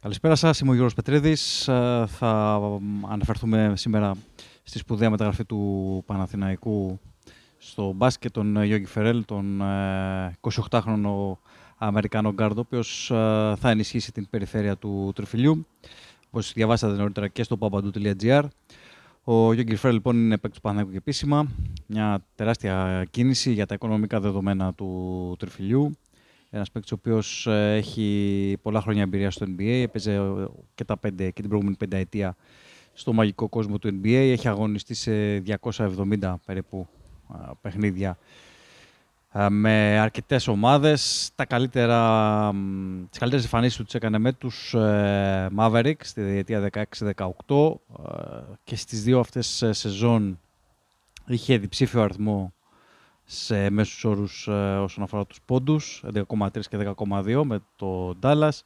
Καλησπέρα σας, είμαι ο Γιώργος Πετρίδης. Ε, θα αναφερθούμε σήμερα στη σπουδαία μεταγραφή του Παναθηναϊκού στο μπάσκετ, τον Γιόγκι Φερέλ, τον 28χρονο ε, Αμερικανό γκάρντ, ο οποίος ε, θα ενισχύσει την περιφέρεια του Τριφυλιού, όπως διαβάσατε νωρίτερα και στο papadou.gr. Ο Γιόγκι Φερέλ λοιπόν είναι παίκτης του Παναθηναϊκού και επίσημα, μια τεράστια κίνηση για τα οικονομικά δεδομένα του Τριφυλιού. Ένας παίκτης ο οποίος ε, έχει πολλά χρόνια εμπειρία στο NBA. Έπαιζε ε, και, τα πέντε, και την προηγούμενη πενταετία στο μαγικό κόσμο του NBA. Έχει αγωνιστεί σε 270 περίπου παιχνίδια με αρκετές ομάδες. Τα καλύτερα, τις καλύτερες εμφανίσεις του τις έκανε με τους ε, Mavericks στη διετία 16-18 και στις δύο αυτές σεζόν είχε διψήφιο αριθμό σε μέσους όρους ε, όσον αφορά τους πόντους, 11,3 και 10,2 με το Dallas.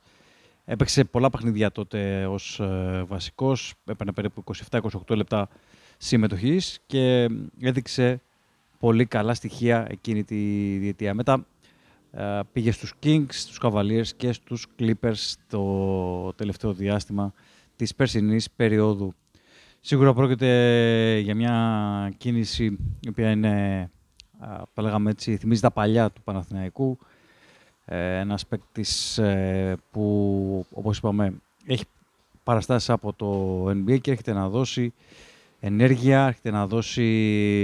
Έπαιξε πολλά παιχνίδια τότε ως ε, βασικός, έπαιρνε περίπου 27-28 λεπτά συμμετοχής και έδειξε πολύ καλά στοιχεία εκείνη τη διετία. Μετά ε, πήγε στους Kings, στους Cavaliers και στους Clippers το τελευταίο διάστημα της περσινής περίοδου. Σίγουρα πρόκειται για μια κίνηση η οποία είναι θα λέγαμε έτσι, θυμίζει τα παλιά του Παναθηναϊκού. Ε, ένας παίκτης ε, που, όπως είπαμε, έχει παραστάσεις από το NBA και έρχεται να δώσει ενέργεια, έρχεται να δώσει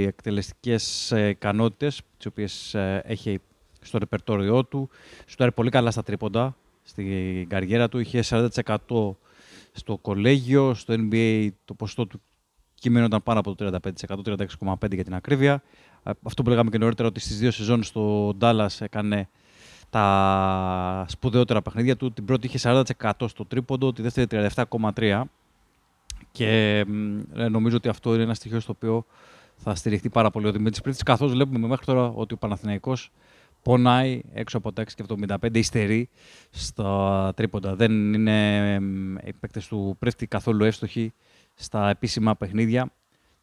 εκτελεστικές ε, ικανότητες, τις οποίες ε, έχει στο ρεπερτόριό του. Σου πολύ καλά στα τρίποντα στην καριέρα του. Είχε 40% στο κολέγιο, στο NBA το ποσοστό του κείμενο ήταν πάνω από το 35%, 36,5% για την ακρίβεια. Αυτό που λέγαμε και νωρίτερα ότι στις δύο σεζόν στο Dallas έκανε τα σπουδαιότερα παιχνίδια του. Την πρώτη είχε 40% στο τρίποντο, τη δεύτερη 37,3%. Και ε, νομίζω ότι αυτό είναι ένα στοιχείο στο οποίο θα στηριχτεί πάρα πολύ ο Δημήτρης Πρίθης, καθώς βλέπουμε μέχρι τώρα ότι ο Παναθηναϊκός πονάει έξω από τα 6,75, υστερεί στα τρίποντα. Δεν είναι οι παίκτες του Πρίθη καθόλου εύστοχοι στα επίσημα παιχνίδια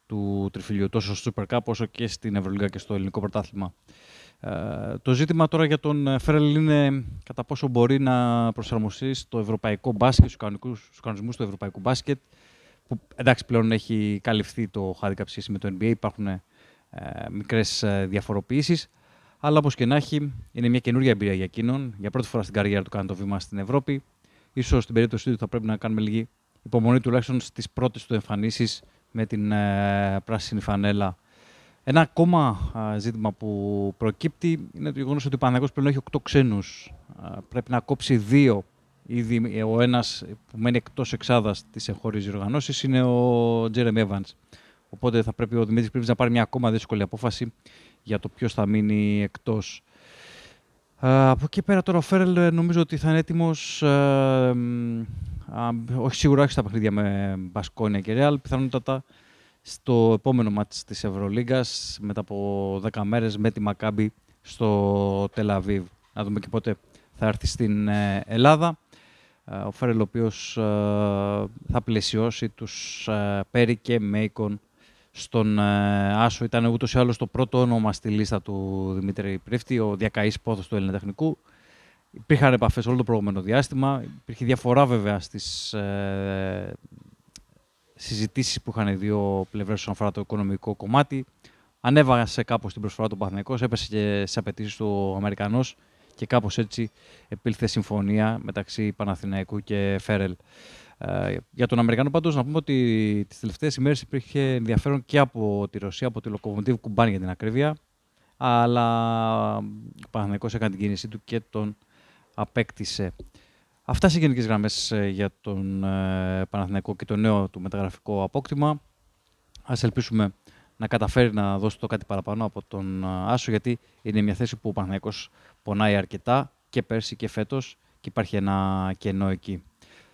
του τριφυλιού, τόσο στο Super Cup όσο και στην Ευρωλίγα και στο ελληνικό πρωτάθλημα. Ε, το ζήτημα τώρα για τον Φέρελ είναι κατά πόσο μπορεί να προσαρμοστεί στο ευρωπαϊκό μπάσκετ, στους κανονισμούς του ευρωπαϊκού μπάσκετ, που εντάξει πλέον έχει καλυφθεί το handicap σχέση με το NBA, υπάρχουν ε, μικρές ε, διαφοροποιήσεις, αλλά όπως και να έχει, είναι μια καινούργια εμπειρία για εκείνον. Για πρώτη φορά στην καριέρα του κάνει το βήμα στην Ευρώπη. Ίσως στην περίπτωση του θα πρέπει να κάνουμε λίγη υπομονή τουλάχιστον στις πρώτες του εμφανίσεις με την ε, πράσινη φανέλα. Ένα ακόμα ζήτημα που προκύπτει είναι το γεγονός ότι ο Παναγιώτης πλέον έχει 8 ξένους. πρέπει να κόψει δύο. Ήδη ο ένας που μένει εκτός εξάδας της εγχώριε διοργανώσει είναι ο Τζέρεμ Evans. Οπότε θα πρέπει ο Δημήτρης Πρίβη να πάρει μια ακόμα δύσκολη απόφαση για το ποιος θα μείνει εκτός. Από εκεί πέρα τώρα ο Φέρελ ε, νομίζω ότι θα είναι έτοιμος. Ε, όχι σίγουρα όχι στα παιχνίδια με Μπασκόνια και Ρεάλ, πιθανότατα στο επόμενο μάτς της Ευρωλίγκας μετά από 10 μέρες με τη Μακάμπη στο Τελαβίβ. Να δούμε και πότε θα έρθει στην ε, Ελλάδα. Ε, ο Φέρελ ο οποίος ε, θα πλαισιώσει τους Πέρι και Μέικον στον Άσο. Ήταν ούτως ή άλλως το πρώτο όνομα στη λίστα του Δημήτρη Πρίφτη, ο διακαής πόθος του Ελληνοτεχνικού. Υπήρχαν επαφές όλο το προηγούμενο διάστημα. Υπήρχε διαφορά βέβαια στις ε, συζητήσεις που είχαν οι δύο πλευρές όσον αφορά το οικονομικό κομμάτι. Ανέβασε κάπως την προσφορά του Παναθηναϊκός, έπεσε και στι απαιτήσεις του Αμερικανός και κάπως έτσι επήλθε συμφωνία μεταξύ Παναθηναϊκού και Φέρελ. Ε, για τον Αμερικανό πάντως να πούμε ότι τις τελευταίες ημέρες υπήρχε ενδιαφέρον και από τη Ρωσία, από τη Λοκομοντίβ Κουμπάνη για την ακρίβεια, αλλά ο Παναθηναϊκός έκανε την κίνησή του και τον απέκτησε. Αυτά σε γενικές γραμμές ε, για τον ε, Παναθηναϊκό και το νέο του μεταγραφικό απόκτημα. Α ελπίσουμε να καταφέρει να δώσει το κάτι παραπάνω από τον ε, Άσο, γιατί είναι μια θέση που ο Παναθηναϊκός πονάει αρκετά και πέρσι και φέτος και υπάρχει ένα κενό εκεί.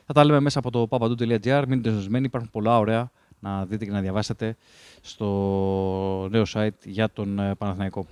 Θα τα λέμε μέσα από το papadou.gr. Μείνετε ζωσμένοι, υπάρχουν πολλά ωραία να δείτε και να διαβάσετε στο νέο site για τον Παναθηναϊκό.